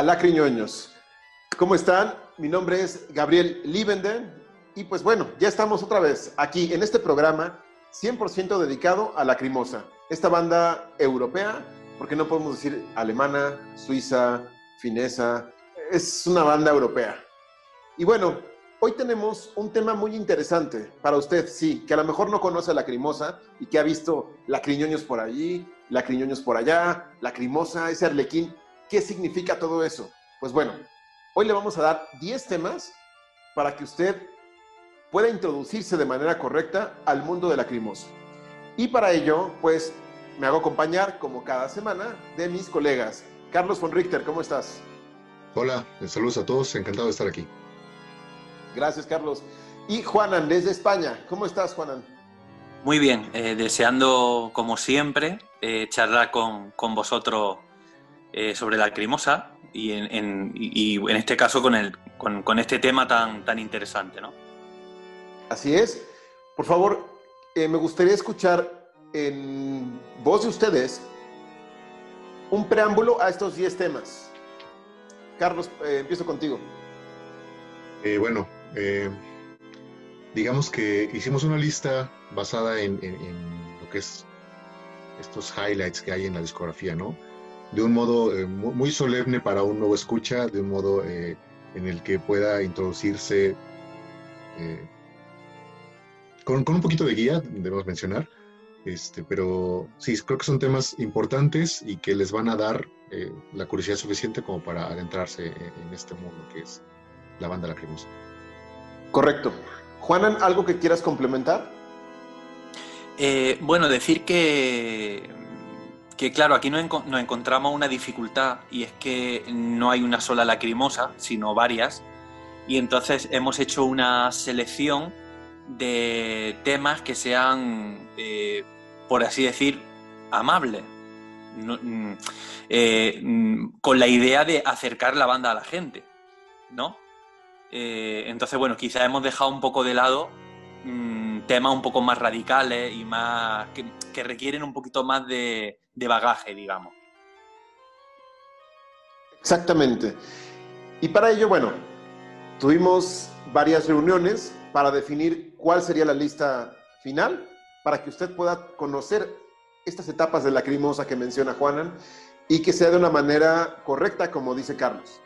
Bienvenidos a Lacriñoños. ¿Cómo están? Mi nombre es Gabriel Liebenden y pues bueno, ya estamos otra vez aquí en este programa 100% dedicado a Lacrimosa, esta banda europea, porque no podemos decir alemana, suiza, finesa, es una banda europea. Y bueno, hoy tenemos un tema muy interesante para usted, sí, que a lo mejor no conoce a Lacrimosa y que ha visto Lacriñoños por allí, Lacriñoños por allá, Lacrimosa, ese arlequín. ¿Qué significa todo eso? Pues bueno, hoy le vamos a dar 10 temas para que usted pueda introducirse de manera correcta al mundo de Lacrimosa. Y para ello, pues me hago acompañar, como cada semana, de mis colegas. Carlos von Richter, ¿cómo estás? Hola, saludos a todos, encantado de estar aquí. Gracias, Carlos. Y Juanan, desde España, ¿cómo estás, Juanan? Muy bien, eh, deseando, como siempre, eh, charlar con, con vosotros eh, sobre la crimosa y en, y en, este caso con, el, con, con, este tema tan, tan interesante, ¿no? Así es. Por favor, me gustaría escuchar en voz de ustedes un preámbulo a estos 10 temas. Carlos, empiezo contigo. bueno, eh, digamos que hicimos una lista basada en, lo que es estos highlights que hay en la discografía, ¿no? De un modo eh, muy solemne para un nuevo escucha, de un modo eh, en el que pueda introducirse con, con, un poquito de guía, debemos mencionar, este, pero sí, creo que son temas importantes y que les van a dar la curiosidad suficiente como para adentrarse en, este mundo que es la banda lacrimosa. Correcto. Juanan, ¿algo que quieras complementar? Eh, bueno, decir que, que claro, aquí nos, encontramos una dificultad y es que no hay una sola lacrimosa, sino varias. Y entonces hemos hecho una selección de temas que sean, eh, por así decir, amables. Mm, eh, mm, con la idea de acercar la banda a la gente, ¿no? Eh, entonces, bueno, quizás hemos dejado un poco de lado mm, temas un poco más radicales y más que, requieren un poquito más de, bagaje, digamos. Exactamente. Y para ello, bueno, tuvimos varias reuniones para definir cuál sería la lista final, para que usted pueda conocer estas etapas de la crimosa que menciona Juanan y que sea de una manera correcta, como dice Carlos.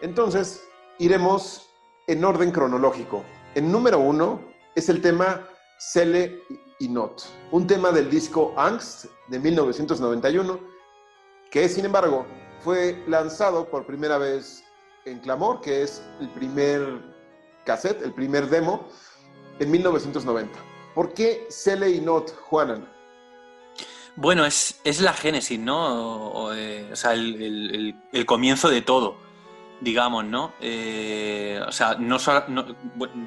Entonces, iremos en orden cronológico. En número uno es el tema Cele y Not, un tema del disco Angst de 1991, que sin embargo fue lanzado por primera vez en Clamor, que es el primer cassette, el primer demo, en 1990. ¿Por qué Cele y Not, Juanan? Bueno, es, es la génesis, ¿no? O, eh, sea, el, el comienzo de todo digamos, ¿no? Eh, o sea, no,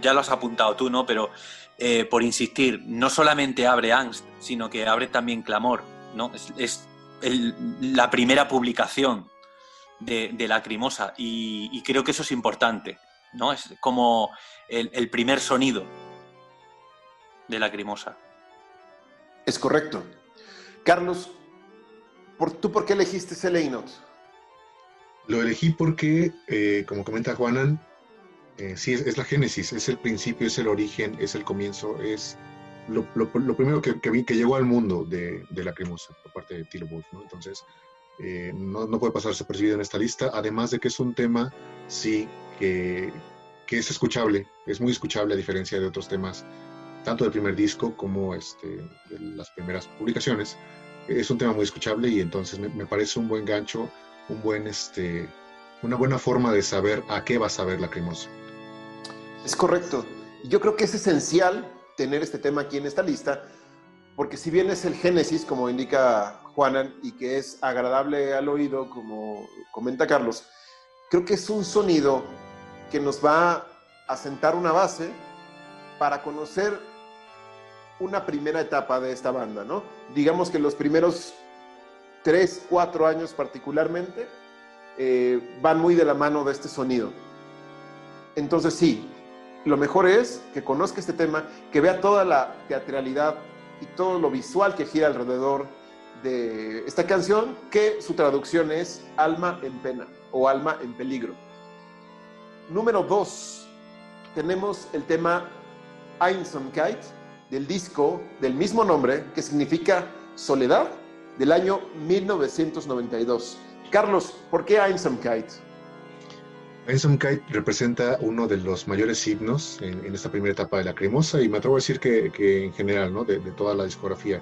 ya lo has apuntado tú, ¿no? Pero eh, por insistir, no solamente abre Angst, sino que abre también Clamor, ¿no? Es, la primera publicación de, de Lacrimosa y, creo que eso es importante, ¿no? Es como el, primer sonido de Lacrimosa. Es correcto. Carlos, ¿por, ¿tú por qué elegiste Seleinot? Lo elegí porque, eh, como comenta Juanan, eh, sí, es, la génesis, es el principio, es el origen, es el comienzo, es lo, primero que, que, que, llegó al mundo de, de la cremosa por parte de Tilo Wolf. Entonces, eh, no, no, puede pasarse percibido en esta lista, además de que es un tema, sí, que, que, es escuchable, es muy escuchable a diferencia de otros temas, tanto del primer disco como este, de las primeras publicaciones. Es un tema muy escuchable y entonces me parece un buen gancho un buen, este, una buena forma de saber a qué va a saber la cremosa. Es correcto. Yo creo que es esencial tener este tema aquí en esta lista, porque si bien es el génesis, como indica Juanan, y que es agradable al oído, como comenta Carlos, creo que es un sonido que nos va a sentar una base para conocer una primera etapa de esta banda, ¿no? Digamos que los primeros tres, cuatro años particularmente, eh, van muy de la mano de este sonido. Entonces sí, lo mejor es que conozca este tema, que vea toda la teatralidad y todo lo visual que gira alrededor de esta canción, que su traducción es Alma en pena o Alma en peligro. Número dos, tenemos el tema Einsamkeit del disco del mismo nombre, que significa Soledad, del año 1992. Carlos, ¿por qué Einsamkeit? Einsamkeit representa uno de los mayores himnos en, esta primera etapa de la cremosa y me atrevo a decir que, en general, ¿no? de, toda la discografía.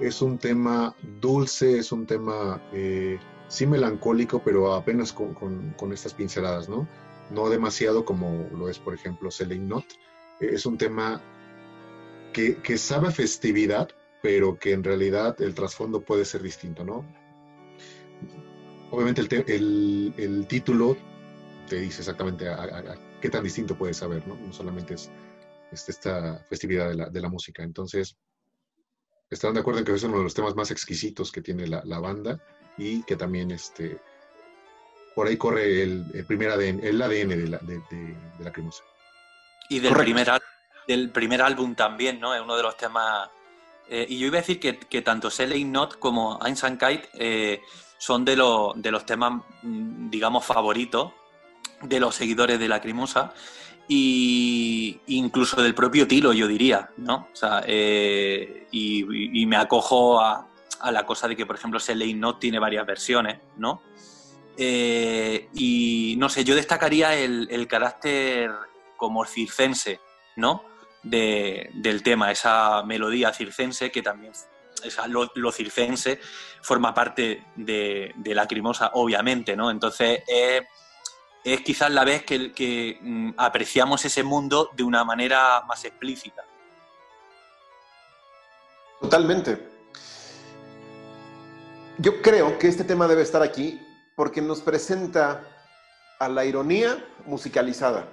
Es un tema dulce, es un tema eh, sí melancólico, pero apenas con, estas pinceladas, ¿no? No demasiado como lo es, por ejemplo, Selling Not. Es un tema que sabe festividad, pero que en realidad el trasfondo puede ser distinto, ¿no? Obviamente el, el, título te dice exactamente a, qué tan distinto puede saber, ¿no? No solamente es, esta festividad de la, de la, música. Entonces, estarán de acuerdo en que es uno de los temas más exquisitos que tiene la, la banda y que también este, por ahí corre el, primer ADN, el ADN de la, de, de, la cremosa. Y del primer, del primer álbum también, ¿no? Es uno de los temas eh, y yo iba a decir que, que tanto Selling Not como Einstein Kite eh, son de, de los temas, mm, digamos, favoritos de los seguidores de la Lacrimosa y incluso del propio Tilo, yo diría, ¿no? O sea, eh, y, me acojo a, la cosa de que, por ejemplo, Selling Not tiene varias versiones, ¿no? y no sé, yo destacaría el, el carácter como circense, ¿no? Del tema, esa melodía circense que también, esa, lo, circense forma parte de, de Lacrimosa, obviamente, ¿no? Entonces es quizás la vez que, que mm, apreciamos ese mundo de una manera más explícita. Totalmente. Yo creo que este tema debe estar aquí porque nos presenta a la ironía musicalizada.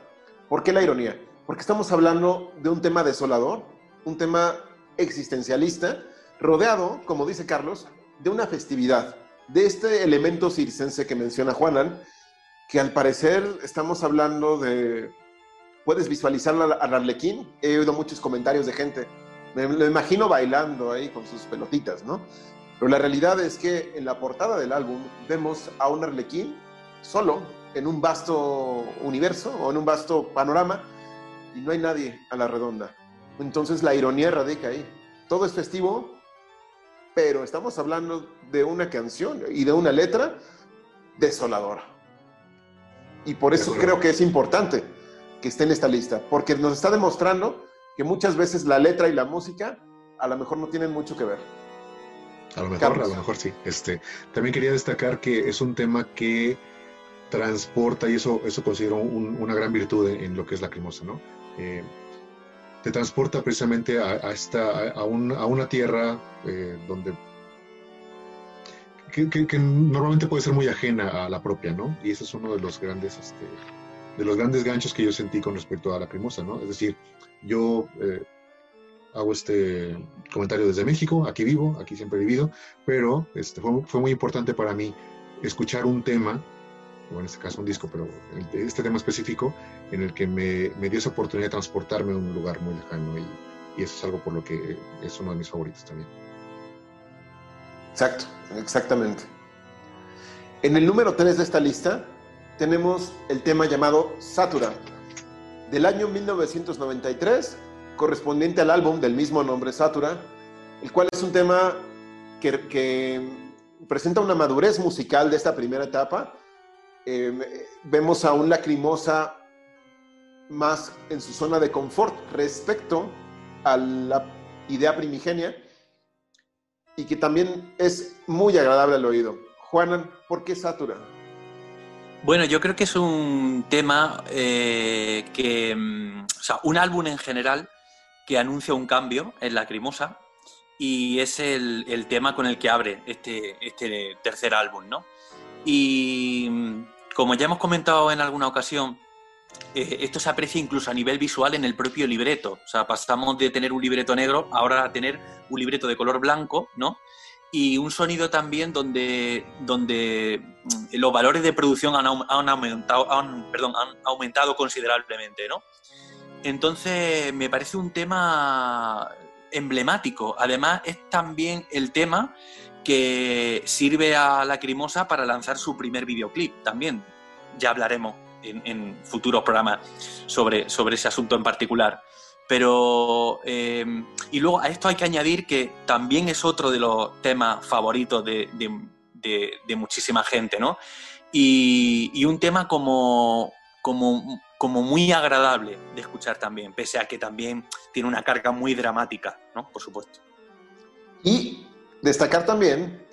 ¿Por qué la ironía? Porque estamos hablando de un tema desolador, un tema existencialista, rodeado, como dice Carlos, de una festividad, de este elemento circense que menciona Juanan, que al parecer estamos hablando de... Puedes visualizar al arlequín. He oído muchos comentarios de gente. Me lo imagino bailando ahí con sus pelotitas, ¿no? Pero la realidad es que en la portada del álbum vemos a un arlequín solo en un vasto universo o en un vasto panorama y no hay nadie a la redonda. Entonces la ironía radica ahí. Todo es festivo, pero estamos hablando de una canción y de una letra desoladora. Y por eso creo que es importante que esté en esta lista, porque nos está demostrando que muchas veces la letra y la música a lo mejor no tienen mucho que ver. A lo mejor, a lo mejor sí. Este, también quería destacar que es un tema que transporta, y eso, eso considero una gran virtud en, en, lo que es la crimosa, ¿no? Eh, te transporta precisamente a, esta, a, una tierra eh, donde que, normalmente puede ser muy ajena a la propia, ¿no? Y ese es uno de los grandes, este, de los grandes ganchos que yo sentí con respecto a la cremosa, ¿no? Es decir, yo eh, hago este comentario desde México, aquí vivo, aquí siempre he vivido, pero este, fue muy importante para mí escuchar un tema o en este caso un disco, pero este tema específico, en el que me, me, dio esa oportunidad de transportarme a un lugar muy lejano y, y, eso es algo por lo que es uno de mis favoritos también. Exacto, exactamente. En el número 3 de esta lista tenemos el tema llamado Satura, del año 1993, correspondiente al álbum del mismo nombre, Satura, el cual es un tema que, que presenta una madurez musical de esta primera etapa Em, vemos a un lacrimosa más en su zona de confort respecto a la idea primigenia y que también es muy agradable al oído. Juanan, ¿por qué Satura? Bueno, yo creo que es un tema eh, que, mm, o sea, un álbum en general que anuncia un cambio en Lacrimosa y es el, el tema con el que abre este, este tercer álbum, ¿no? Y como ya hemos comentado en alguna ocasión, eh, esto se aprecia incluso a nivel visual en el propio libreto. O sea, pasamos de tener un libreto negro ahora a tener un libreto de color blanco, ¿no? Y un sonido también donde, donde mm, los valores de producción han, aumentado, perdón, han aumentado considerablemente, ¿no? Entonces, me parece un tema emblemático. Además, es también el tema que sirve a Lacrimosa para lanzar su primer videoclip también. Ya hablaremos en, futuros programas sobre, sobre ese asunto en particular. Pero, eh, y luego a esto hay que añadir que también es otro de los temas favoritos de, muchísima gente, ¿no? Y, un tema como, como, como, muy agradable de escuchar también, pese a que también tiene una carga muy dramática, ¿no? Por supuesto. Y destacar también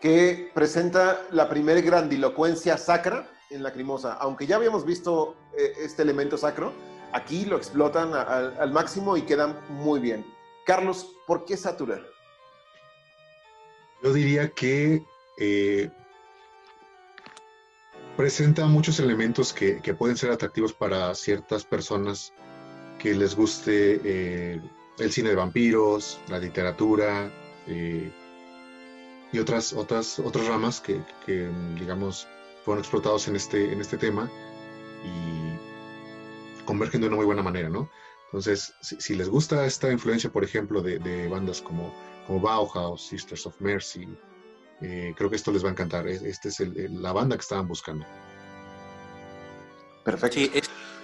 que presenta la primera grandilocuencia sacra en Lacrimosa. Aunque ya habíamos visto eh, este elemento sacro, Aquí lo explotan al, máximo y quedan muy bien. Carlos, ¿por qué Satura? Yo diría que eh, presenta muchos elementos que, pueden ser atractivos para ciertas personas que les guste eh, el cine de vampiros, la literatura y otras, otras, otras ramas que, que, digamos, fueron explotados en este, en este tema. Y convergen de una muy buena manera, ¿no? Entonces, si, les gusta esta influencia, por ejemplo, de, bandas como, como, Bauhaus, Sisters of Mercy, eh, creo que esto les va a encantar. Esta es la banda que estaban buscando. Perfecto. Sí,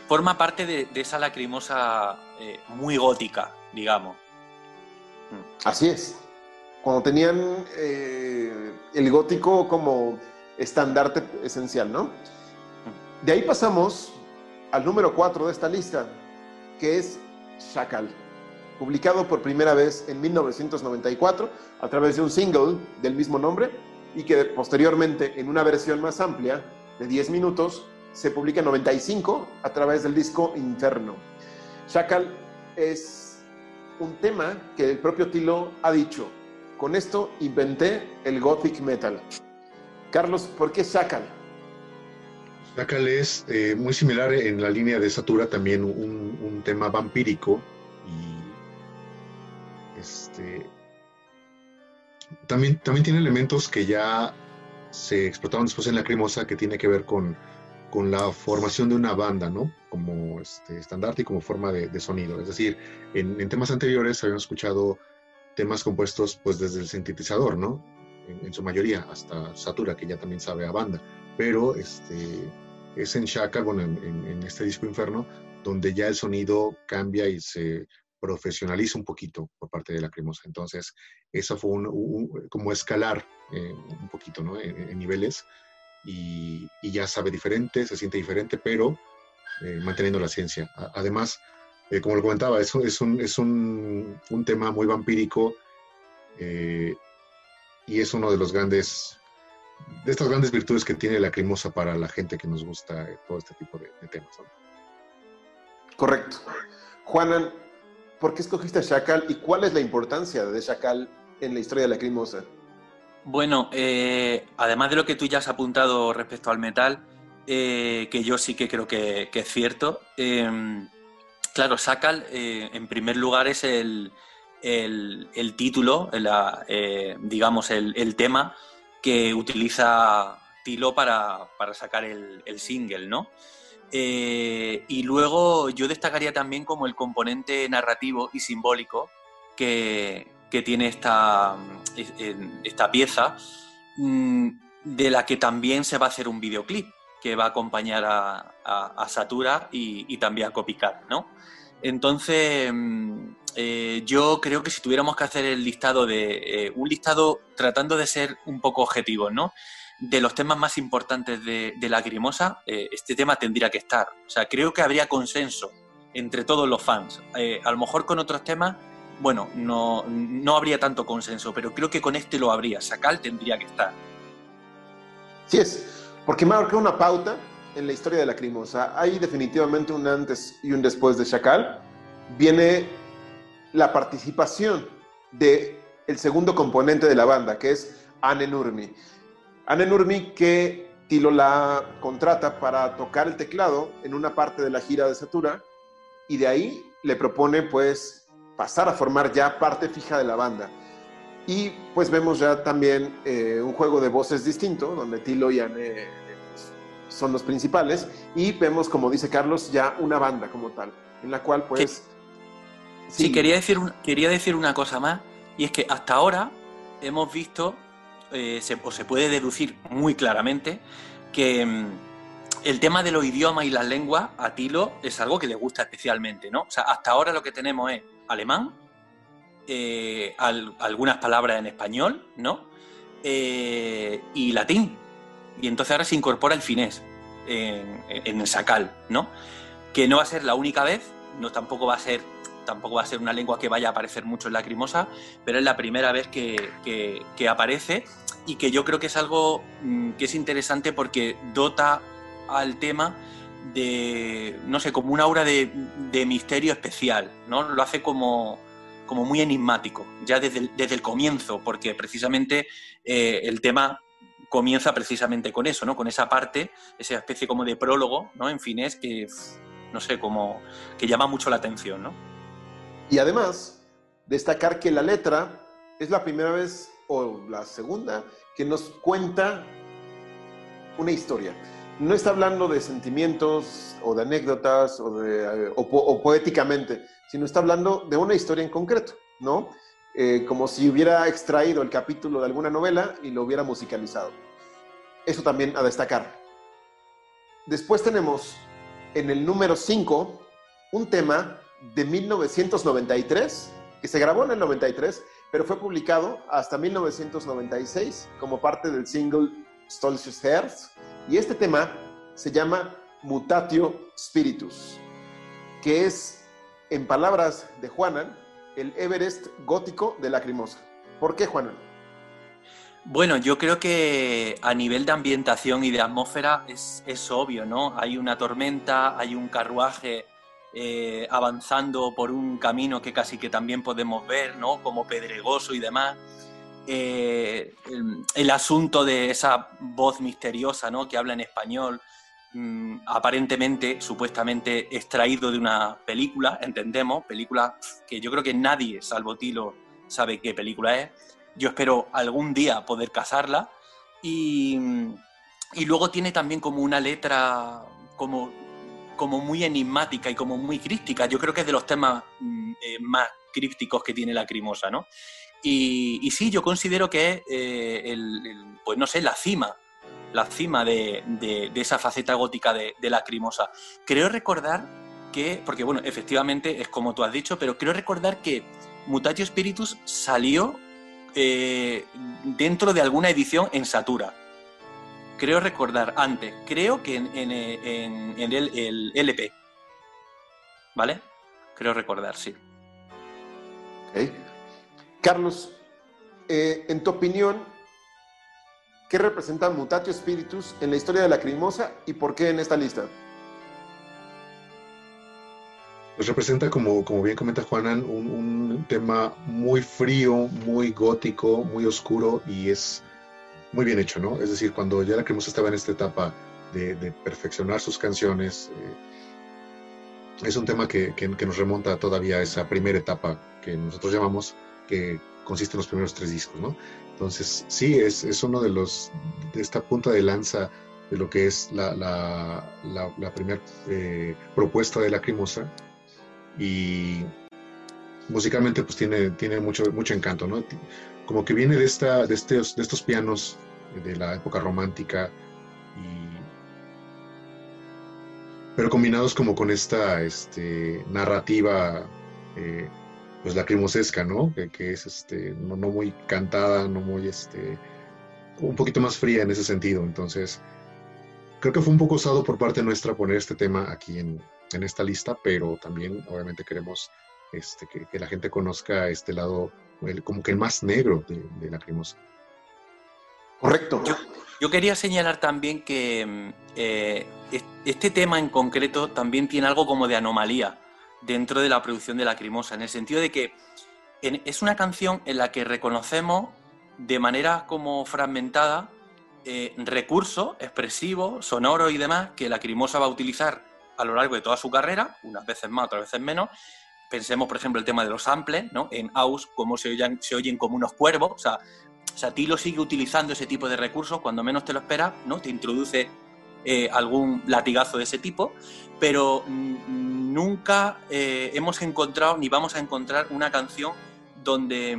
forma parte de, esa lacrimosa eh, muy gótica, digamos. Así es. Cuando tenían eh, el gótico como estandarte esencial, ¿no? De ahí pasamos al número 4 de esta lista, que es Shakal, publicado por primera vez en 1994 a través de un single del mismo nombre y que posteriormente en una versión más amplia de 10 minutos se publica en 95 a través del disco Inferno. Shakal es un tema que el propio Tilo ha dicho, con esto inventé el gothic metal. Carlos, ¿por qué Shakal? Chacal es eh, muy similar en la línea de Satura, también un, tema vampírico y este, también, también tiene elementos que ya se explotaron después en la Crimosa que tiene que ver con, con la formación de una banda, ¿no? Como este, estandarte y como forma de, sonido. Es decir, en, temas anteriores habíamos escuchado temas compuestos pues desde el sintetizador, ¿no? En, su mayoría, hasta Satura, que ya también sabe a banda. Pero este, es en Shaka, bueno, en, este disco Inferno, donde ya el sonido cambia y se profesionaliza un poquito por parte de la cremosa. Entonces, eso fue un, como escalar eh, un poquito, ¿no? En, niveles y, ya sabe diferente, se siente diferente, pero eh, manteniendo la ciencia. además, eh, como lo comentaba, es, es, un, es un, un tema muy vampírico y es uno de los grandes de estas grandes virtudes que tiene la crimosa para la gente que nos gusta todo este tipo de, temas. Correcto. Juanan, ¿por qué escogiste a Chacal y cuál es la importancia de Chacal en la historia de la crimosa? Bueno, eh, además de lo que tú ya has apuntado respecto al metal, eh, que yo sí que creo que, es cierto, em, claro, Chacal eh, en primer lugar es el, título, digamos, el tema que utiliza Tilo para, sacar el, single, ¿no? Eh, y luego yo destacaría también como el componente narrativo y simbólico que, tiene esta, esta pieza, mm, de la que también se va a hacer un videoclip que va a acompañar a, Satura y, también a Copycat, ¿no? Entonces, mm, eh, yo creo que si tuviéramos que hacer el listado de. Eh, un listado tratando de ser un poco objetivo, ¿no? De los temas más importantes de, de Lacrimosa, eh, este tema tendría que estar. O sea, creo que habría consenso entre todos los fans. a lo mejor con otros temas, bueno, no, no habría tanto consenso, pero creo que con este lo habría. Sacal tendría que estar. Sí es, porque marca una pauta en la historia de Lacrimosa. Hay definitivamente un antes y un después de Chacal. Viene la participación de el segundo componente de la banda, que es Anne Nurmi. Anne Nurmi que Tilo la contrata para tocar el teclado en una parte de la gira de Satura y de ahí le propone pues pasar a formar ya parte fija de la banda. Y pues vemos ya también eh, un juego de voces distinto, donde Tilo y Anne son los principales, y vemos, como dice Carlos, ya una banda como tal, en la cual pues... Sí, quería, decir, quería decir una cosa más, y es que hasta ahora hemos visto eh, se, o se puede deducir muy claramente que mm, el tema de los idiomas y las lenguas a Tilo es algo que le gusta especialmente, ¿no? O sea, hasta ahora lo que tenemos es alemán, eh, algunas palabras en español, ¿no? Eh, y latín. Y entonces ahora se incorpora el finés en, el sacal, ¿no? Que no va a ser la única vez, no tampoco va a ser tampoco va a ser una lengua que vaya a aparecer mucho en Lacrimosa, pero es la primera vez que, aparece y que yo creo que es algo mm, que es interesante porque dota al tema de, no sé, como una aura de, misterio especial, ¿no? Lo hace como, como muy enigmático, ya desde el, desde el comienzo, porque precisamente eh, el tema comienza precisamente con eso, ¿no? Con esa parte, esa especie como de prólogo, ¿no? En finés que, no sé, como que llama mucho la atención, ¿no? Y además, destacar que la letra es la primera vez o la segunda que nos cuenta una historia. No está hablando de sentimientos o de anécdotas o, de, o, poéticamente, sino está hablando de una historia en concreto, ¿no? Eh, como si hubiera extraído el capítulo de alguna novela y lo hubiera musicalizado. Eso también a destacar. Después tenemos en el número 5 un tema de 1993, que se grabó en el 93, pero fue publicado hasta 1996 como parte del single Stolzius Herz. Y este tema se llama Mutatio Spiritus, que es, en palabras de Juanan, el Everest gótico de Lacrimosa. ¿Por qué, Juanan? Bueno, yo creo que a nivel de ambientación y de atmósfera es, es obvio, ¿no? Hay una tormenta, hay un carruaje eh, avanzando por un camino que casi que también podemos ver, ¿no? Como pedregoso y demás. Eh, el, asunto de esa voz misteriosa, ¿no? Que habla en español, mm, aparentemente, supuestamente extraído de una película, entendemos, película que yo creo que nadie, salvo Tilo, sabe qué película es. Yo espero algún día poder casarla. Y, y luego tiene también como una letra como como muy enigmática y como muy críptica. Yo creo que es de los temas mm, eh, más crípticos que tiene la Crimosa, ¿no? Y, sí, yo considero que es, eh, el, pues no sé, la cima, la cima de, esa faceta gótica de, la Crimosa. Creo recordar que, porque bueno, efectivamente es como tú has dicho, pero creo recordar que Mutatio Spiritus salió eh, dentro de alguna edición en Satura creo recordar antes, creo que en, el, LP. ¿Vale? Creo recordar, sí. Carlos, eh, en tu opinión, ¿qué representa Mutatio Spiritus en la historia de la Crimosa y por qué en esta lista? Pues representa, como, como bien comenta Juanan, un, un tema muy frío, muy gótico, muy oscuro y es muy bien hecho, ¿no? Es decir, cuando ya la Cremosa estaba en esta etapa de, perfeccionar sus canciones, eh, es un tema que, nos remonta todavía a esa primera etapa que nosotros llamamos, que consiste en los primeros tres discos, ¿no? Entonces, sí, es, es uno de los, de esta punta de lanza de lo que es la, la, primera eh, propuesta de la Lacrimosa y musicalmente pues tiene, tiene mucho, mucho encanto, ¿no? Como que viene de, esta, de, estos, de estos pianos de la época romántica, pero combinados como con esta este, narrativa eh, pues lacrimosesca, ¿no? Que, es este, no, muy cantada, no muy este, un poquito más fría en ese sentido. Entonces, creo que fue un poco osado por parte nuestra poner este tema aquí en, esta lista, pero también obviamente queremos este, que, la gente conozca este lado, como que el más negro de, de Lacrimosa. Correcto. Yo, quería señalar también que mm, eh, este tema en concreto también tiene algo como de anomalía dentro de la producción de Lacrimosa, en el sentido de que es una canción en la que reconocemos de manera como fragmentada eh, recursos expresivos, sonoros y demás que Lacrimosa va a utilizar a lo largo de toda su carrera, unas veces más, otras veces menos. Pensemos, por ejemplo, el tema de los samples, ¿no? En Aus, cómo se oyen, como unos cuervos, o sea, o sea, Tilo sigue utilizando ese tipo de recursos cuando menos te lo esperas, ¿no? Te introduce eh, algún latigazo de ese tipo, pero nunca eh, hemos encontrado ni vamos a encontrar una canción donde,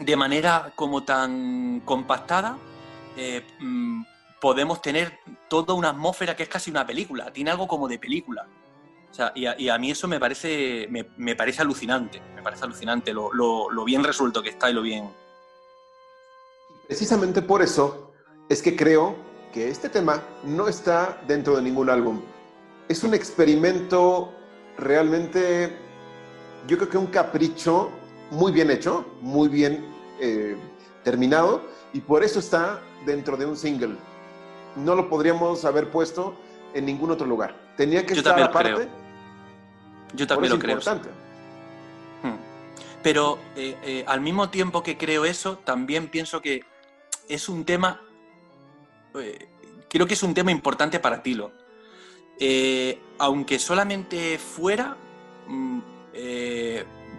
de manera como tan compactada, eh, mm, podemos tener toda una atmósfera que es casi una película, tiene algo como de película. O sea, y, a, mí eso me parece, me, parece alucinante, me parece alucinante lo, bien resuelto que está y lo bien. Precisamente por eso es que creo que este tema no está dentro de ningún álbum. Es un experimento realmente, yo creo que un capricho muy bien hecho, muy bien eh, terminado, y por eso está dentro de un single. No lo podríamos haber puesto en ningún otro lugar. Tenía que estar aparte. Yo también lo creo. Hmm. Pero eh, eh, al mismo tiempo que creo eso, también pienso que es un tema. Creo que es un tema importante para Tilo. aunque solamente fuera mm,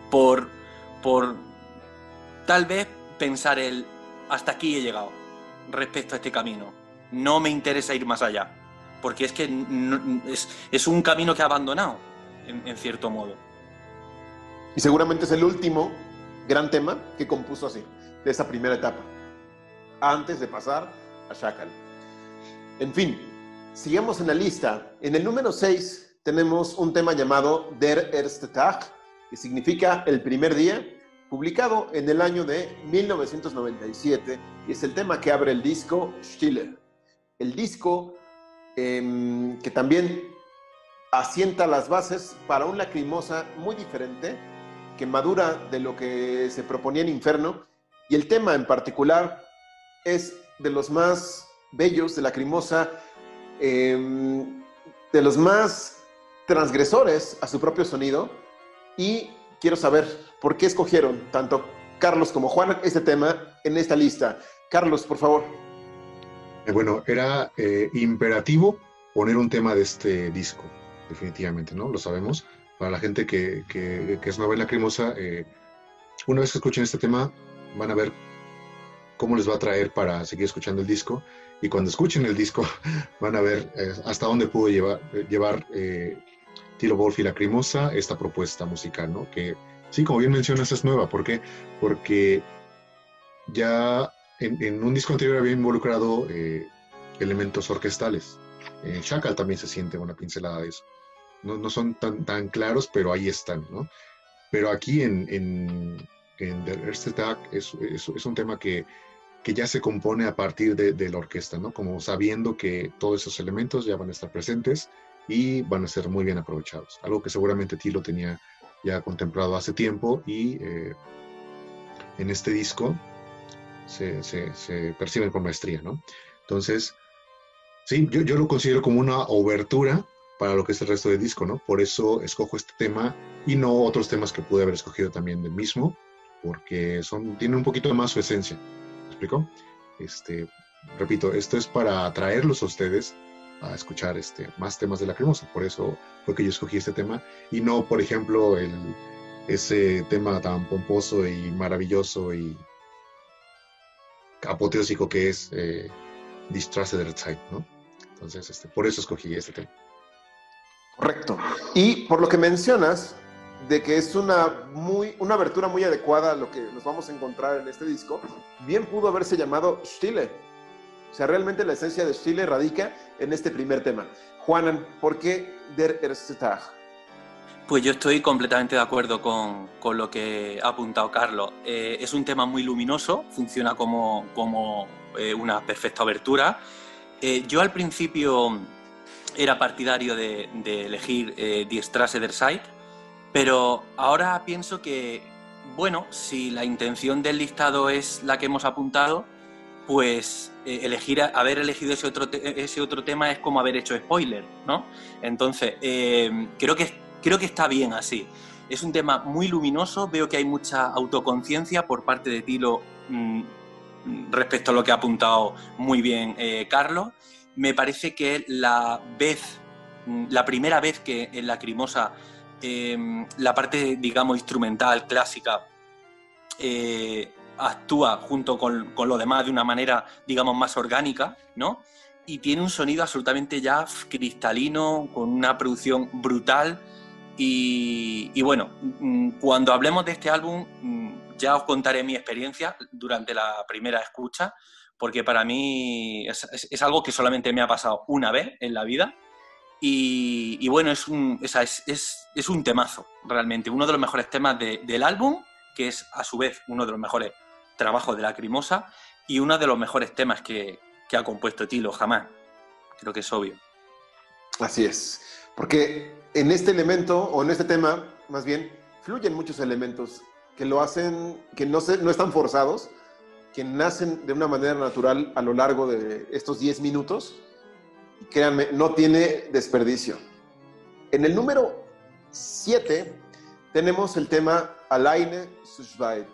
por, por tal vez pensar el hasta aquí he llegado respecto a este camino. No me interesa ir más allá, porque es que es, un camino que ha abandonado, en, cierto modo. Y seguramente es el último gran tema que compuso así, de esa primera etapa, antes de pasar a Shakal. En fin, sigamos en la lista. En el número 6 tenemos un tema llamado Der erste Tag, que significa el primer día, publicado en el año de 1997 y es el tema que abre el disco Stiller. El disco em, que también asienta las bases para una lacrimosa muy diferente que madura de lo que se proponía en Inferno y el tema en particular es de los más bellos de Lacrimosa, em, de los más transgresores a su propio sonido y quiero saber por qué escogieron tanto Carlos como Juan este tema en esta lista. Carlos, por favor. Eh, bueno, era eh, imperativo poner un tema de este disco, definitivamente, ¿no? Lo sabemos. Para la gente que, que, que es nueva en la cremosa, eh, una vez que escuchen este tema, van a ver cómo les va a traer para seguir escuchando el disco. Y cuando escuchen el disco, van a ver hasta dónde pudo llevar, llevar Tilo Wolf y Lacrimosa esta propuesta musical, ¿no? Que sí, como bien mencionas, es nueva. ¿Por qué? Porque ya en, un disco anterior había involucrado eh, elementos orquestales. En Shackle también se siente una pincelada de eso. No, no son tan, tan claros, pero ahí están, ¿no? Pero aquí en, en, en The Earth Attack es, es, un tema que, que ya se compone a partir de, la orquesta, ¿no? Como sabiendo que todos esos elementos ya van a estar presentes y van a ser muy bien aprovechados. Algo que seguramente Tilo tenía ya contemplado hace tiempo y eh, en este disco se, se, perciben con maestría, ¿no? Entonces, sí, yo, yo, lo considero como una obertura para lo que es el resto del disco, ¿no? Por eso escojo este tema y no otros temas que pude haber escogido también del mismo, porque son, tienen un poquito más su esencia. Este, repito, esto es para atraerlos a ustedes a escuchar este, más temas de la cremosa. Por eso fue que yo escogí este tema y no, por ejemplo, el, ese tema tan pomposo y maravilloso y apoteósico que es eh, der Zeit, ¿no? Entonces, este, por eso escogí este tema. Correcto. Y por lo que mencionas, de que es una, muy, una abertura muy adecuada a lo que nos vamos a encontrar en este disco, bien pudo haberse llamado Stille o sea, realmente la esencia de Chile radica en este primer tema. Juanan, ¿por qué Der erste Tag? Pues yo estoy completamente de acuerdo con, con lo que ha apuntado Carlos. Eh, es un tema muy luminoso, funciona como, como eh, una perfecta abertura. Eh, yo al principio era partidario de, de elegir Die Strasse der Zeit, pero ahora pienso que, bueno, si la intención del listado es la que hemos apuntado, pues eh, elegir haber elegido ese otro, ese otro tema es como haber hecho spoiler, ¿no? Entonces, eh, creo, que, creo que está bien así. Es un tema muy luminoso, veo que hay mucha autoconciencia por parte de Tilo mm, respecto a lo que ha apuntado muy bien eh, Carlos. Me parece que la vez, mm, la primera vez que en la Crimosa la parte, digamos, instrumental, clásica, actúa junto con, con, lo demás de una manera, digamos, más orgánica, ¿no? Y tiene un sonido absolutamente ya cristalino, con una producción brutal. Y, bueno, mm, cuando hablemos de este álbum, mm, ya os contaré mi experiencia durante la primera escucha, porque para mí es, algo que solamente me ha pasado una vez en la vida. Y, bueno, es un, es, un temazo, realmente. Uno de los mejores temas del álbum, que es a su vez uno de los mejores trabajos de la Crimosa y uno de los mejores temas que, que ha compuesto Tilo jamás. Creo que es obvio. Así es. Porque en este elemento, o en este tema, más bien, fluyen muchos elementos que lo hacen, que no, se, no están forzados, que nacen de una manera natural a lo largo de estos 10 minutos. Créanme, no tiene desperdicio. En el número 7 tenemos el tema Alaine Sushvait,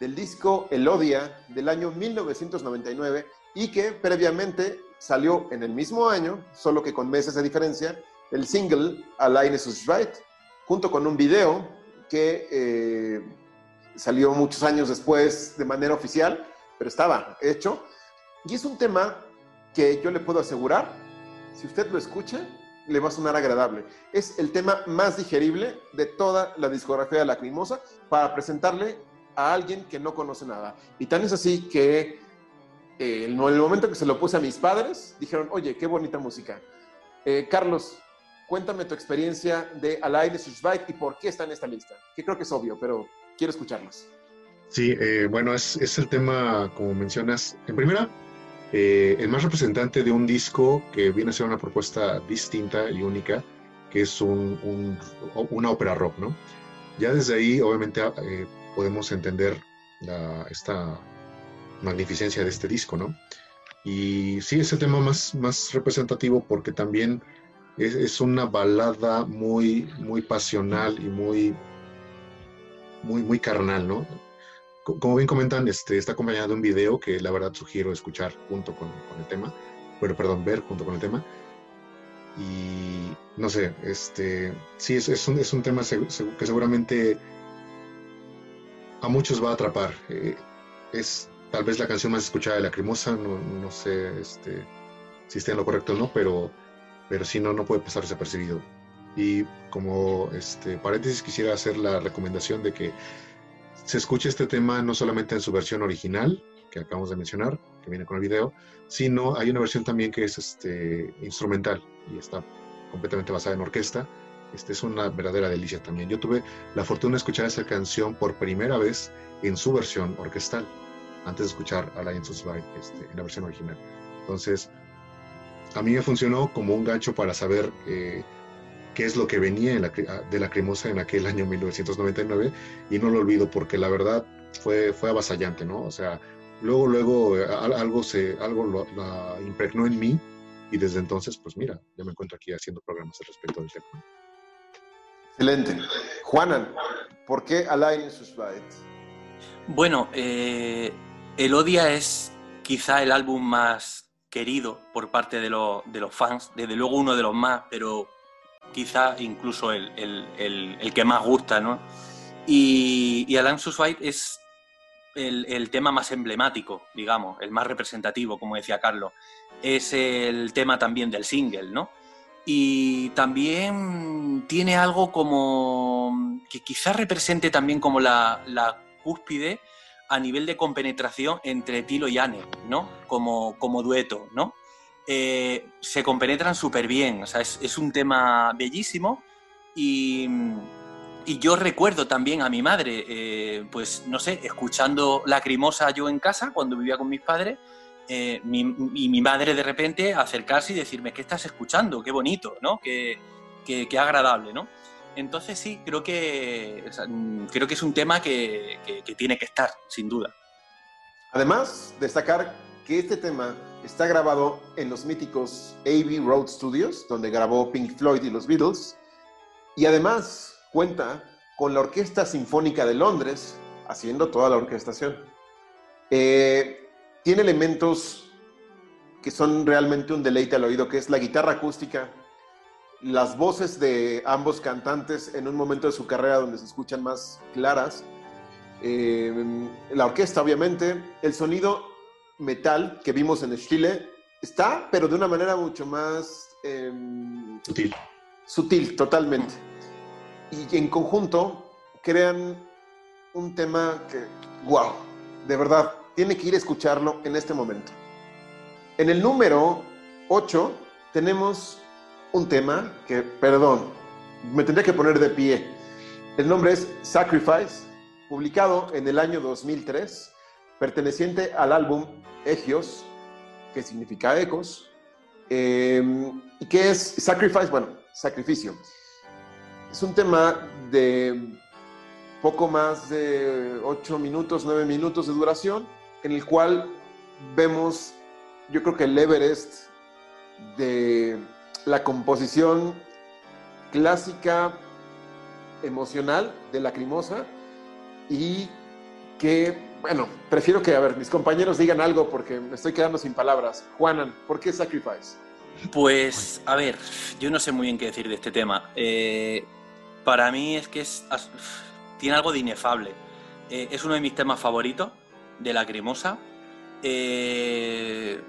del disco Elodia del año 1999 y que previamente salió en el mismo año, solo que con meses de diferencia, el single Alaine Sushvait, junto con un video que eh, salió muchos años después de manera oficial, pero estaba hecho. Y es un tema que yo le puedo asegurar, si usted lo escucha, le va a sonar agradable. Es el tema más digerible de toda la discografía de Lacrimosa para presentarle a alguien que no conoce nada. Y tan es así que eh, en el momento que se lo puse a mis padres, dijeron, oye, qué bonita música. Eh, Carlos, cuéntame tu experiencia de Alain Sushbait y por qué está en esta lista. Que creo que es obvio, pero quiero escucharlos. Sí, eh, bueno, es, es, el tema, como mencionas, en primera, eh, el más representante de un disco que viene a ser una propuesta distinta y única, que es un, un, una ópera rock, ¿no? Ya desde ahí, obviamente, eh, podemos entender la, esta magnificencia de este disco, ¿no? Y sí, es el tema más, más representativo porque también es, es una balada muy, muy pasional y muy muy, muy carnal, ¿no? Como bien comentan, este, está acompañado de un video que la verdad sugiero escuchar junto con, el tema, pero perdón, ver junto con el tema. Y no sé, este, sí, es, es, un, es un tema que seguramente a muchos va a atrapar. Eh, es tal vez la canción más escuchada de Lacrimosa, no, no sé este, si está en lo correcto o no, pero, pero sí no, no puede pasar desapercibido. Y como este, paréntesis quisiera hacer la recomendación de que se escuche este tema no solamente en su versión original, que acabamos de mencionar, que viene con el video, sino hay una versión también que es este, instrumental y está completamente basada en orquesta. Este es una verdadera delicia también. Yo tuve la fortuna de escuchar esa canción por primera vez en su versión orquestal, antes de escuchar a la este, en la versión original. Entonces, a mí me funcionó como un gancho para saber eh, qué es lo que venía de la cremosa en aquel año 1999 y no lo olvido porque la verdad fue, fue avasallante, ¿no? O sea, luego, luego eh, algo, se, algo lo, la impregnó en mí y desde entonces, pues mira, ya me encuentro aquí haciendo programas al respecto del tema. Excelente. Juanan, ¿por qué Alain Susbait? Bueno, eh, Elodia es quizá el álbum más querido por parte de, de los fans, desde luego uno de los más, pero quizá incluso el, que más gusta, ¿no? Y, y Alan es el, tema más emblemático, digamos, el más representativo, como decía Carlos. Es el tema también del single, ¿no? Y también tiene algo como que quizás represente también como la, cúspide a nivel de compenetración entre Tilo y Anne, ¿no? Como, como dueto, ¿no? Eh, se compenetran súper bien. O sea, es, un tema bellísimo y, yo recuerdo también a mi madre, eh, pues no sé, escuchando Lacrimosa yo en casa cuando vivía con mis padres. Eh, y mi madre de repente acercarse y decirme, ¿qué estás escuchando? Qué bonito, ¿no? Qué, agradable, ¿no? Entonces sí, creo que, creo que es un tema que, que tiene que estar, sin duda. Además, destacar que este tema está grabado en los míticos Abbey Road Studios, donde grabó Pink Floyd y los Beatles, y además cuenta con la Orquesta Sinfónica de Londres haciendo toda la orquestación. Eh, tiene elementos que son realmente un deleite al oído, que es la guitarra acústica, las voces de ambos cantantes en un momento de su carrera donde se escuchan más claras, eh, la orquesta obviamente, el sonido metal que vimos en Chile está, pero de una manera mucho más... Em, sutil. Sutil, totalmente. Y en conjunto crean un tema que, wow, de verdad, tiene que ir a escucharlo en este momento. En el número 8 tenemos un tema que, perdón, me tendría que poner de pie. El nombre es Sacrifice, publicado en el año 2003, perteneciente al álbum Egios, que significa ecos, em, y que es Sacrifice, bueno, sacrificio. Es un tema de poco más de 8 minutos, 9 minutos de duración, en el cual vemos, yo creo que el Everest de la composición clásica emocional de Lacrimosa y que, bueno, prefiero que, a ver, mis compañeros digan algo porque me estoy quedando sin palabras. Juanan, ¿por qué Sacrifice? Pues, a ver, yo no sé muy bien qué decir de este tema. Eh, para mí es que es tiene algo de inefable. Eh, es uno de mis temas favoritos de Lacrimosa. Eh,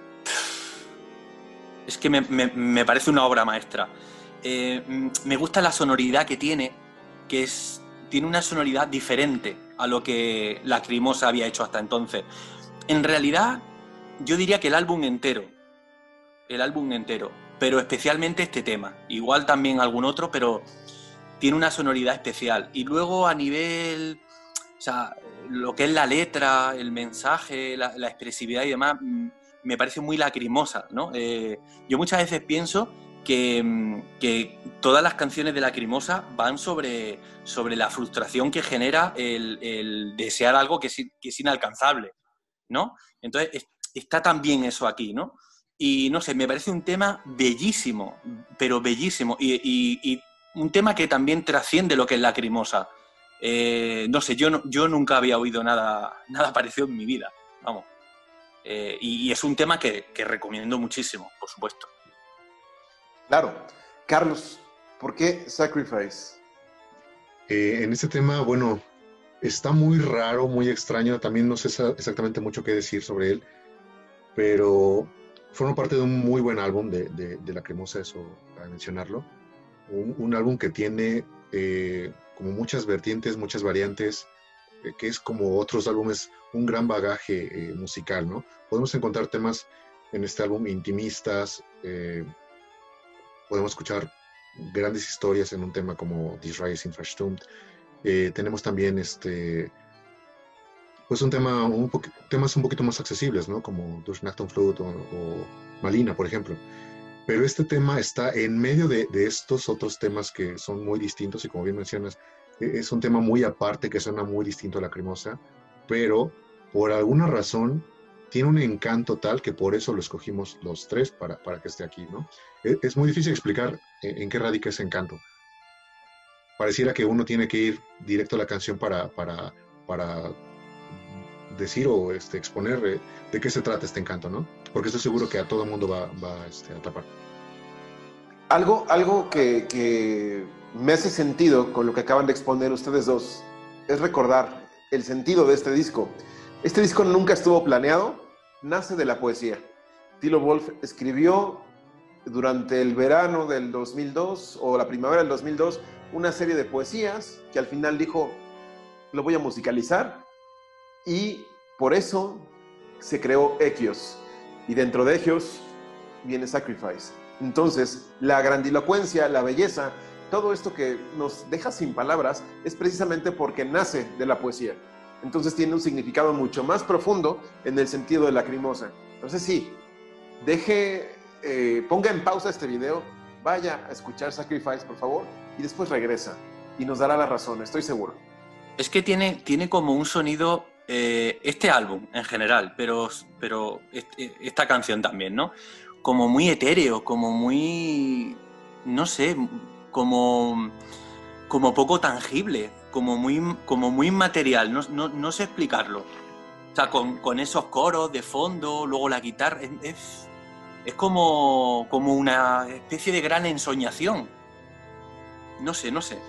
es que me, parece una obra maestra. Eh, me gusta la sonoridad que tiene, que es, tiene una sonoridad diferente a lo que Lacrimosa había hecho hasta entonces. En realidad, yo diría que el álbum entero, el álbum entero, pero especialmente este tema. Igual también algún otro, pero tiene una sonoridad especial. Y luego a nivel, o sea, lo que es la letra, el mensaje, la, expresividad y demás, mm, me parece muy lacrimosa, ¿no? Eh, yo muchas veces pienso que, todas las canciones de Lacrimosa van sobre, sobre la frustración que genera el, desear algo que es, que es, inalcanzable, ¿no? Entonces, está también eso aquí, ¿no? Y no sé, me parece un tema bellísimo, pero bellísimo. y un tema que también trasciende lo que es lacrimosa. Eh, no sé, yo, no, yo nunca había oído nada, nada parecido en mi vida, vamos. Eh, y, es un tema que, recomiendo muchísimo, por supuesto. Claro. Carlos, ¿por qué Sacrifice? Eh, en este tema, bueno, está muy raro, muy extraño. También no sé exactamente mucho qué decir sobre él, pero forma parte de un muy buen álbum de, de Lacrimosa, eso para mencionarlo un, álbum que tiene eh, como muchas vertientes, muchas variantes, eh, que es como otros álbumes, un gran bagaje musical, ¿no? Podemos encontrar temas en este álbum intimistas, podemos escuchar grandes historias en un tema como This Rising Verstummt. tenemos también este, pues un tema, un temas un poquito más accesibles, ¿no? Como Durch Nacht und Flut o Malina, por ejemplo. Pero este tema está en medio de, estos otros temas que son muy distintos y como bien mencionas, e, es un tema muy aparte que suena muy distinto a la cremosa, pero por alguna razón tiene un encanto tal que por eso lo escogimos los tres para, para que esté aquí, ¿no? E, es, muy difícil explicar en, qué radica ese encanto. Pareciera que uno tiene que ir directo a la canción para, para, para decir o este, exponer eh, de qué se trata este encanto, ¿no? Porque estoy seguro que a todo mundo va, va este, a atrapar. Algo, algo que, que, me hace sentido con lo que acaban de exponer ustedes dos es recordar el sentido de este disco. Este disco nunca estuvo planeado, nace de la poesía. Tilo Wolf escribió durante el verano del 2002 o la primavera del 2002 una serie de poesías que al final dijo, lo voy a musicalizar y por eso se creó Equios. Y dentro de Equios viene Sacrifice. Entonces, la grandilocuencia, la belleza, todo esto que nos deja sin palabras es precisamente porque nace de la poesía. Entonces tiene un significado mucho más profundo en el sentido de lacrimosa. Entonces sí, deje, eh, ponga en pausa este video, vaya a escuchar Sacrifice, por favor, y después regresa y nos dará la razón, estoy seguro. Es que tiene, tiene como un sonido eh, este álbum en general, pero, pero esta canción también, ¿no? Como muy etéreo, como muy, no sé, como, como poco tangible, como muy, como muy material, no, sé explicarlo. O sea, con, esos coros de fondo, luego la guitarra, es, es como, como una especie de gran ensoñación. No sé, no sé.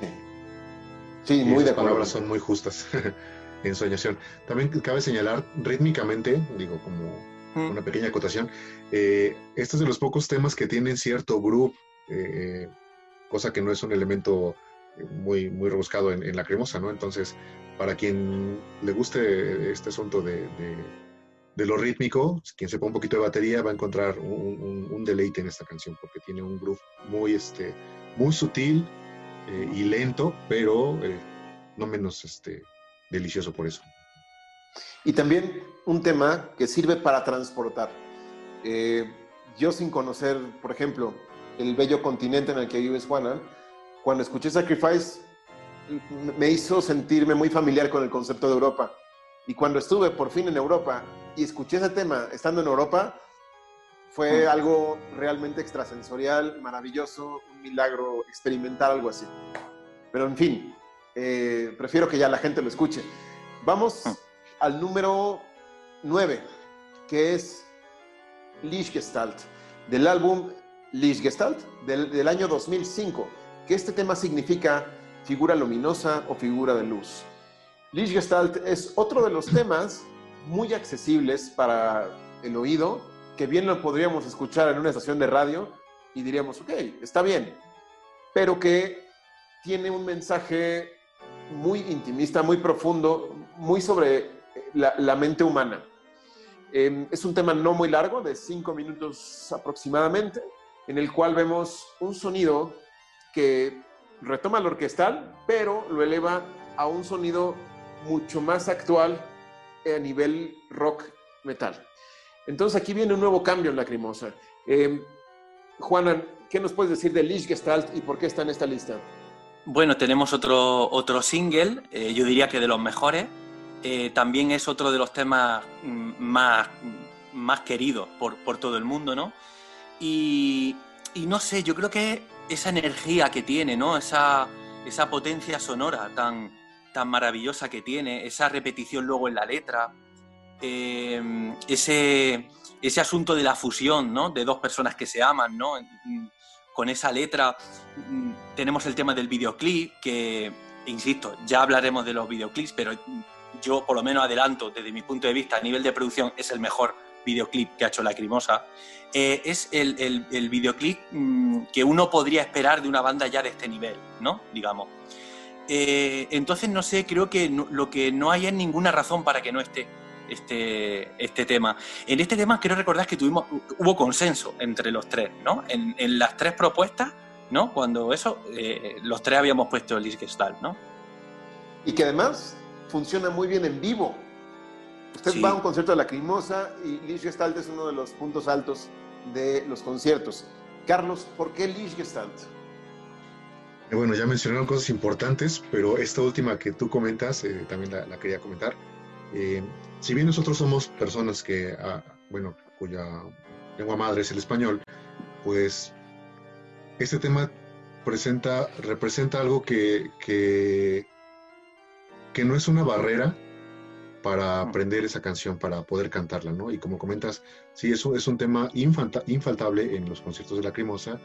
Sí, muy de palabras son muy justas. ensoñación. También cabe señalar rítmicamente, digo, como una pequeña acotación, eh, este es de los pocos temas que tienen cierto groove, eh, cosa que no es un elemento muy, muy rebuscado en, la cremosa, ¿no? Entonces, para quien le guste este asunto de, de, lo rítmico, quien sepa un poquito de batería va a encontrar un, un, deleite en esta canción porque tiene un groove muy, este, muy sutil eh, y lento, pero eh, no menos este, delicioso por eso. Y también un tema que sirve para transportar. Eh, yo sin conocer, por ejemplo, el bello continente en el que vives, Juana, cuando escuché Sacrifice me hizo sentirme muy familiar con el concepto de Europa. Y cuando estuve por fin en Europa y escuché ese tema estando en Europa, fue algo realmente extrasensorial, maravilloso, un milagro experimentar algo así. Pero en fin, eh, prefiero que ya la gente lo escuche. Vamos al número 9, que es Lichgestalt, del álbum Lichgestalt del, del año 2005, que este tema significa figura luminosa o figura de luz. Lichgestalt es otro de los temas muy accesibles para el oído, que bien lo podríamos escuchar en una estación de radio y diríamos, ok, está bien, pero que tiene un mensaje muy intimista, muy profundo, muy sobre la, mente humana. Em, es un tema no muy largo, de cinco minutos aproximadamente, en el cual vemos un sonido que retoma lo orquestal, pero lo eleva a un sonido mucho más actual a nivel rock metal. Entonces aquí viene un nuevo cambio en Lacrimosa. Eh, Juana, ¿qué nos puedes decir de Lichgestalt y por qué está en esta lista? Bueno, tenemos otro, otro single, eh, yo diría que de los mejores. Eh, también es otro de los temas mm, más, más queridos por, por todo el mundo, ¿no? Y, y no sé, yo creo que esa energía que tiene, ¿no? Esa, esa potencia sonora tan, tan maravillosa que tiene, esa repetición luego en la letra, em, ese, ese asunto de la fusión, ¿no? De dos personas que se aman, ¿no? Con esa letra mm, tenemos el tema del videoclip, que, insisto, ya hablaremos de los videoclips, pero yo por lo menos adelanto desde mi punto de vista a nivel de producción es el mejor videoclip que ha hecho Lacrimosa, eh, es el, el, videoclip mm, que uno podría esperar de una banda ya de este nivel, ¿no? Digamos. Eh, entonces, no sé, creo que lo que no hay es ninguna razón para que no esté este, este tema. En este tema quiero recordar que tuvimos, hubo consenso entre los tres, ¿no? En, las tres propuestas, ¿no? Cuando eso, eh, los tres habíamos puesto el Gestalt, ¿no? Y que además funciona muy bien en vivo. Usted va a un concierto de Lacrimosa y Lich Gestalt es uno de los puntos altos de los conciertos. Carlos, ¿por qué Lich Gestalt? Eh, bueno, ya mencionaron cosas importantes, pero esta última que tú comentas, eh, también la, quería comentar. Eh, si bien nosotros somos personas que, ah, bueno, cuya lengua madre es el español, pues este tema presenta, representa algo que, que, que no es una barrera para aprender esa canción, para poder cantarla, ¿no? Y como comentas, sí, eso es un tema infaltable en los conciertos de la Crimosa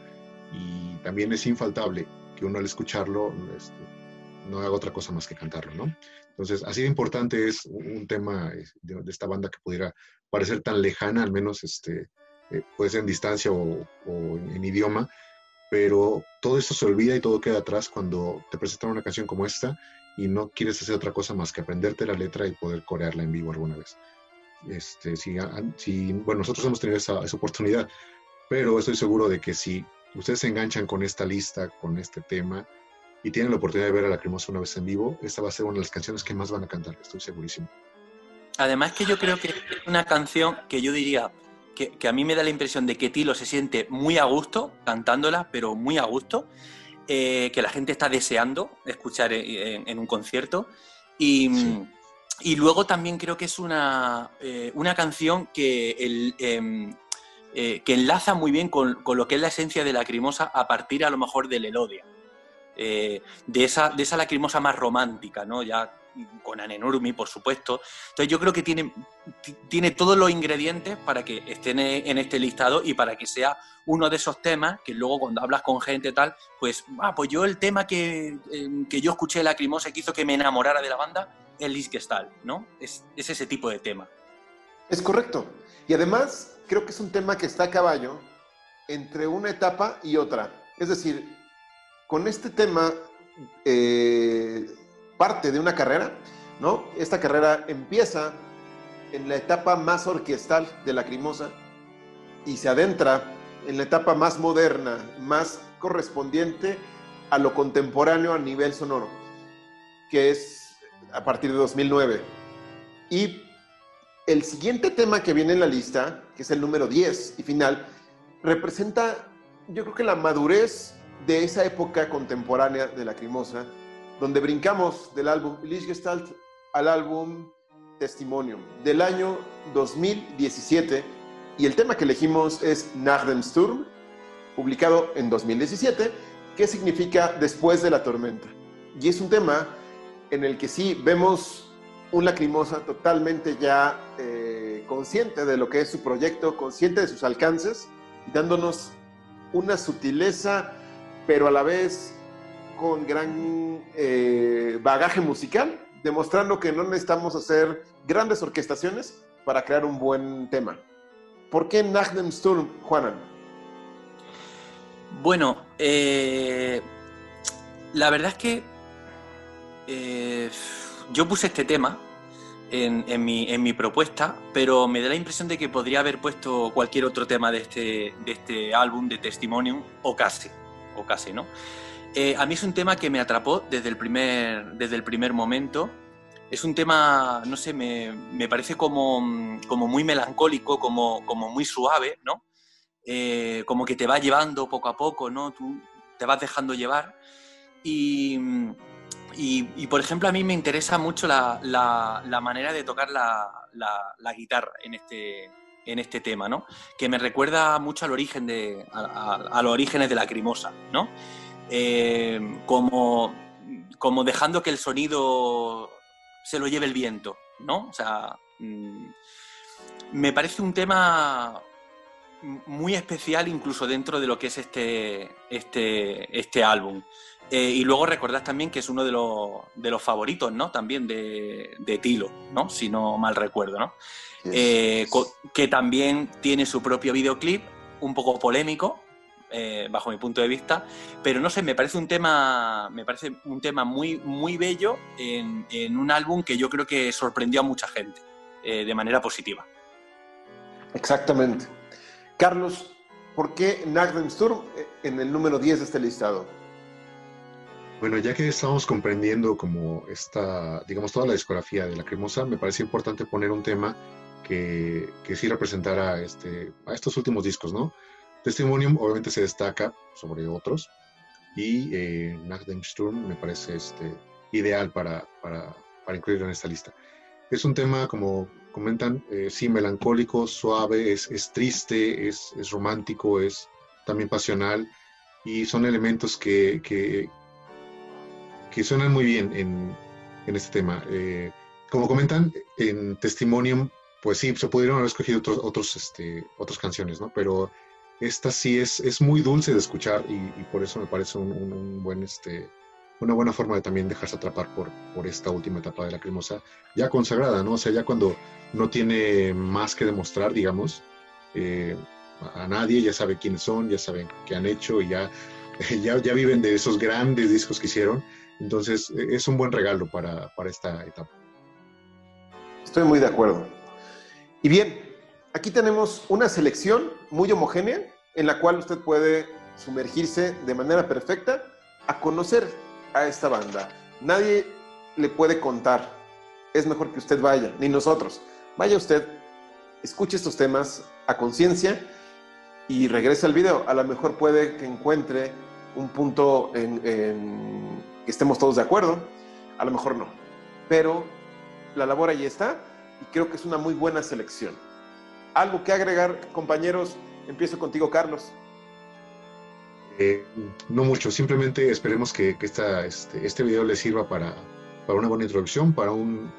y también es infaltable que uno al escucharlo este, no haga otra cosa más que cantarlo, ¿no? Entonces, así de importante es un tema de, esta banda que pudiera parecer tan lejana, al menos este, eh, puede ser en distancia o, en, idioma, pero todo esto se olvida y todo queda atrás cuando te presentan una canción como esta y no quieres hacer otra cosa más que aprenderte la letra y poder corearla en vivo alguna vez. Este, si, si bueno, nosotros hemos tenido esa, esa, oportunidad, pero estoy seguro de que si ustedes se enganchan con esta lista, con este tema, y tienen la oportunidad de ver a la Cremosa una vez en vivo, esta va a ser una de las canciones que más van a cantar, estoy segurísimo. Además que yo creo que es una canción que yo diría que, que a mí me da la impresión de que Tilo se siente muy a gusto cantándola, pero muy a gusto, eh, que la gente está deseando escuchar en, un concierto. Y, y, luego también creo que es una, eh, una canción que, el, em, eh, que enlaza muy bien con, con, lo que es la esencia de Lacrimosa a partir a lo mejor del Elodia. de, esa, de esa lacrimosa más romántica, ¿no? Ya con Anenurmi, por supuesto. Entonces yo creo que tiene, tiene todos los ingredientes para que estén en este listado y para que sea uno de esos temas que luego cuando hablas con gente tal, pues, ah, pues yo el tema que, que yo escuché de Lacrimosa que hizo que me enamorara de la banda, el Liskestal, ¿no? Es, es ese tipo de tema. Es correcto. Y además creo que es un tema que está a caballo entre una etapa y otra. Es decir, con este tema eh, parte de una carrera, ¿no? Esta carrera empieza en la etapa más orquestal de la Crimosa y se adentra en la etapa más moderna, más correspondiente a lo contemporáneo a nivel sonoro, que es a partir de 2009. Y el siguiente tema que viene en la lista, que es el número 10 y final, representa, yo creo que la madurez de esa época contemporánea de la Crimosa, donde brincamos del álbum Lichtgestalt al álbum Testimonium del año 2017 y el tema que elegimos es Sturm, publicado en 2017, que significa después de la tormenta. Y es un tema en el que sí vemos un lacrimosa totalmente ya eh, consciente de lo que es su proyecto, consciente de sus alcances, dándonos una sutileza, pero a la vez con gran eh, bagaje musical, demostrando que no necesitamos hacer grandes orquestaciones para crear un buen tema. ¿Por qué Sturm, Juanan? Bueno, eh, la verdad es que eh, yo puse este tema en, mi, propuesta, pero me da la impresión de que podría haber puesto cualquier otro tema de este, de este álbum de Testimonium, o casi, o casi, ¿no? Eh, a mí es un tema que me atrapó desde el primer, desde el primer momento es un tema, no sé, me, parece como, muy melancólico, como, como muy suave, ¿no? Eh, como que te va llevando poco a poco, ¿no? Tú te vas dejando llevar. Y, por ejemplo, a mí me interesa mucho la, manera de tocar la, guitarra en este, en este tema, ¿no? Que me recuerda mucho al origen de, a, los orígenes de la crimosa, ¿no? Eh, como, como dejando que el sonido se lo lleve el viento, ¿no? O sea, mm, me parece un tema muy especial incluso dentro de lo que es este, este, este álbum. Eh, y luego recordad también que es uno de los, de los favoritos, ¿no? También de, de, Tilo, ¿no? Si no mal recuerdo, ¿no? Eh, que también tiene su propio videoclip, un poco polémico, eh, bajo mi punto de vista, pero no sé, me parece un tema, me parece un tema muy, muy bello en, un álbum que yo creo que sorprendió a mucha gente eh, de manera positiva. Exactamente. Carlos, ¿por qué Sturm eh, en el número 10 de este listado? Bueno, ya que estamos comprendiendo como esta, digamos, toda la discografía de la cremosa, me parece importante poner un tema que, que sí representara este, a estos últimos discos, ¿no? Testimonium obviamente se destaca sobre otros y eh, Sturm me parece este, ideal para, para, para, incluirlo en esta lista. Es un tema, como comentan, eh, sí, melancólico, suave, es, es triste, es, es, romántico, es también pasional y son elementos que, que, que suenan muy bien en, en este tema. Eh, como comentan, en Testimonium, pues sí, se pudieron haber escogido otros, otros, este, otras canciones, ¿no? Pero esta sí es, es muy dulce de escuchar y, por eso me parece un, buen, este, una buena forma de también dejarse atrapar por, por esta última etapa de la cremosa, ya consagrada, ¿no? O sea, ya cuando no tiene más que demostrar, digamos, eh, a nadie, ya sabe quiénes son, ya saben qué han hecho y ya, ya, ya viven de esos grandes discos que hicieron. Entonces, e, es un buen regalo para, para esta etapa. Estoy muy de acuerdo. Y bien, Aquí tenemos una selección muy homogénea en la cual usted puede sumergirse de manera perfecta a conocer a esta banda. Nadie le puede contar. Es mejor que usted vaya, ni nosotros. Vaya usted, escuche estos temas a conciencia y regrese al video. A lo mejor puede que encuentre un punto en, que estemos todos de acuerdo. A lo mejor no. Pero la labor ahí está y creo que es una muy buena selección. ¿Algo que agregar, compañeros? Empiezo contigo, Carlos. Eh, no mucho, simplemente esperemos que, este, este, video les sirva para, una buena introducción, para, un,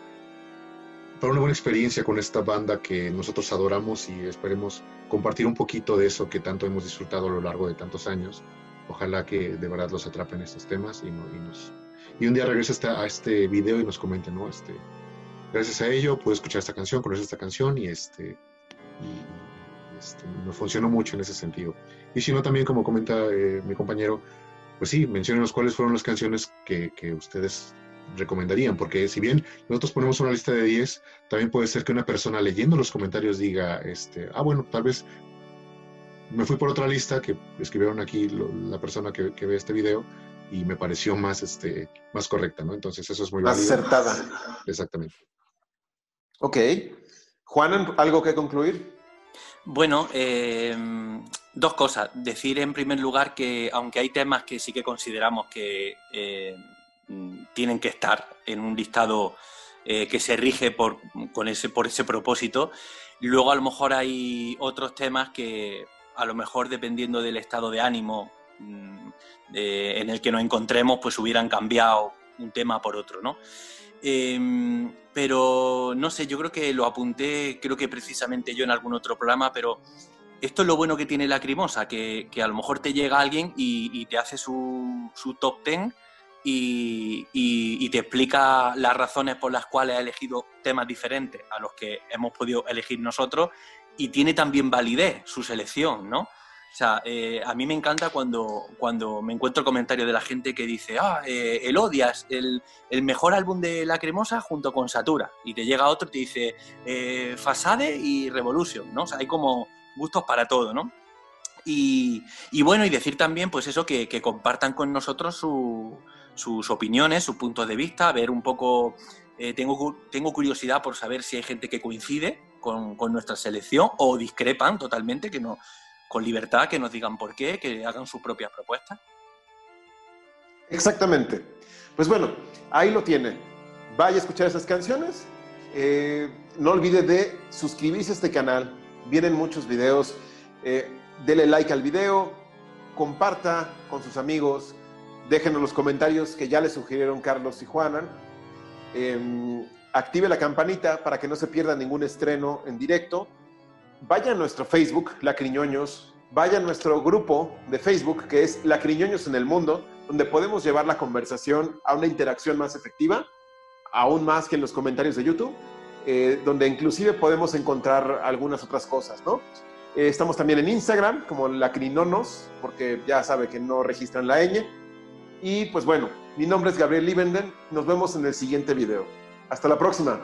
para una buena experiencia con esta banda que nosotros adoramos y esperemos compartir un poquito de eso que tanto hemos disfrutado a lo largo de tantos años. Ojalá que de verdad los atrapen estos temas y, nos, y un día regrese a este video y nos comenten, ¿no? Este, gracias a ello pude escuchar esta canción, conocer esta canción y este y este, me funcionó mucho en ese sentido. Y si no, también como comenta eh, mi compañero, pues sí, mencionenos cuáles fueron las canciones que, que ustedes recomendarían, porque si bien nosotros ponemos una lista de 10, también puede ser que una persona leyendo los comentarios diga, este, ah, bueno, tal vez me fui por otra lista que escribieron aquí la persona que, ve este video y me pareció más, este, más correcta, ¿no? Entonces eso es muy Más acertada. Exactamente. Ok. Juan, ¿algo que concluir? Bueno, eh, dos cosas. Decir en primer lugar que aunque hay temas que sí que consideramos que eh, tienen que estar en un listado eh, que se rige por, con ese, por ese propósito, luego a lo mejor hay otros temas que a lo mejor dependiendo del estado de ánimo mm, en el que nos encontremos, pues hubieran cambiado un tema por otro, ¿no? Em, pero no sé, yo creo que lo apunté, creo que precisamente yo en algún otro programa, pero esto es lo bueno que tiene Lacrimosa, que, que a lo mejor te llega alguien y, te hace su, su top ten y, y, te explica las razones por las cuales ha elegido temas diferentes a los que hemos podido elegir nosotros y tiene también validez su selección, ¿no? O sea, eh, a mí me encanta cuando, cuando me encuentro comentarios de la gente que dice, ah, eh, el Odias, el, el, mejor álbum de La Cremosa junto con Satura. Y te llega otro y te dice, eh, Fasade y Revolution, ¿no? O sea, hay como gustos para todo, ¿no? Y, y bueno, y decir también, pues eso, que, que compartan con nosotros sus opiniones, sus puntos de vista, ver un poco, tengo, tengo curiosidad por saber si hay gente que coincide con, con nuestra selección o discrepan totalmente, que no con libertad, que nos digan por qué, que hagan sus propias propuestas. Exactamente. Pues bueno, ahí lo tiene. Vaya a escuchar esas canciones. Eh, no olvide de suscribirse a este canal. Vienen muchos videos. Eh, dele like al video, comparta con sus amigos, déjenos los comentarios que ya le sugirieron Carlos y Juana. Em, active la campanita para que no se pierda ningún estreno en directo vaya a nuestro Facebook, Lacriñoños, vaya a nuestro grupo de Facebook, que es Lacriñoños en el Mundo, donde podemos llevar la conversación a una interacción más efectiva, aún más que en los comentarios de YouTube, eh, donde inclusive podemos encontrar algunas otras cosas, ¿no? Eh, estamos también en Instagram como Lacrinonos, porque ya sabe que no registran la ñ. Y pues bueno, mi nombre es Gabriel Livenden, nos vemos en el siguiente video. Hasta la próxima.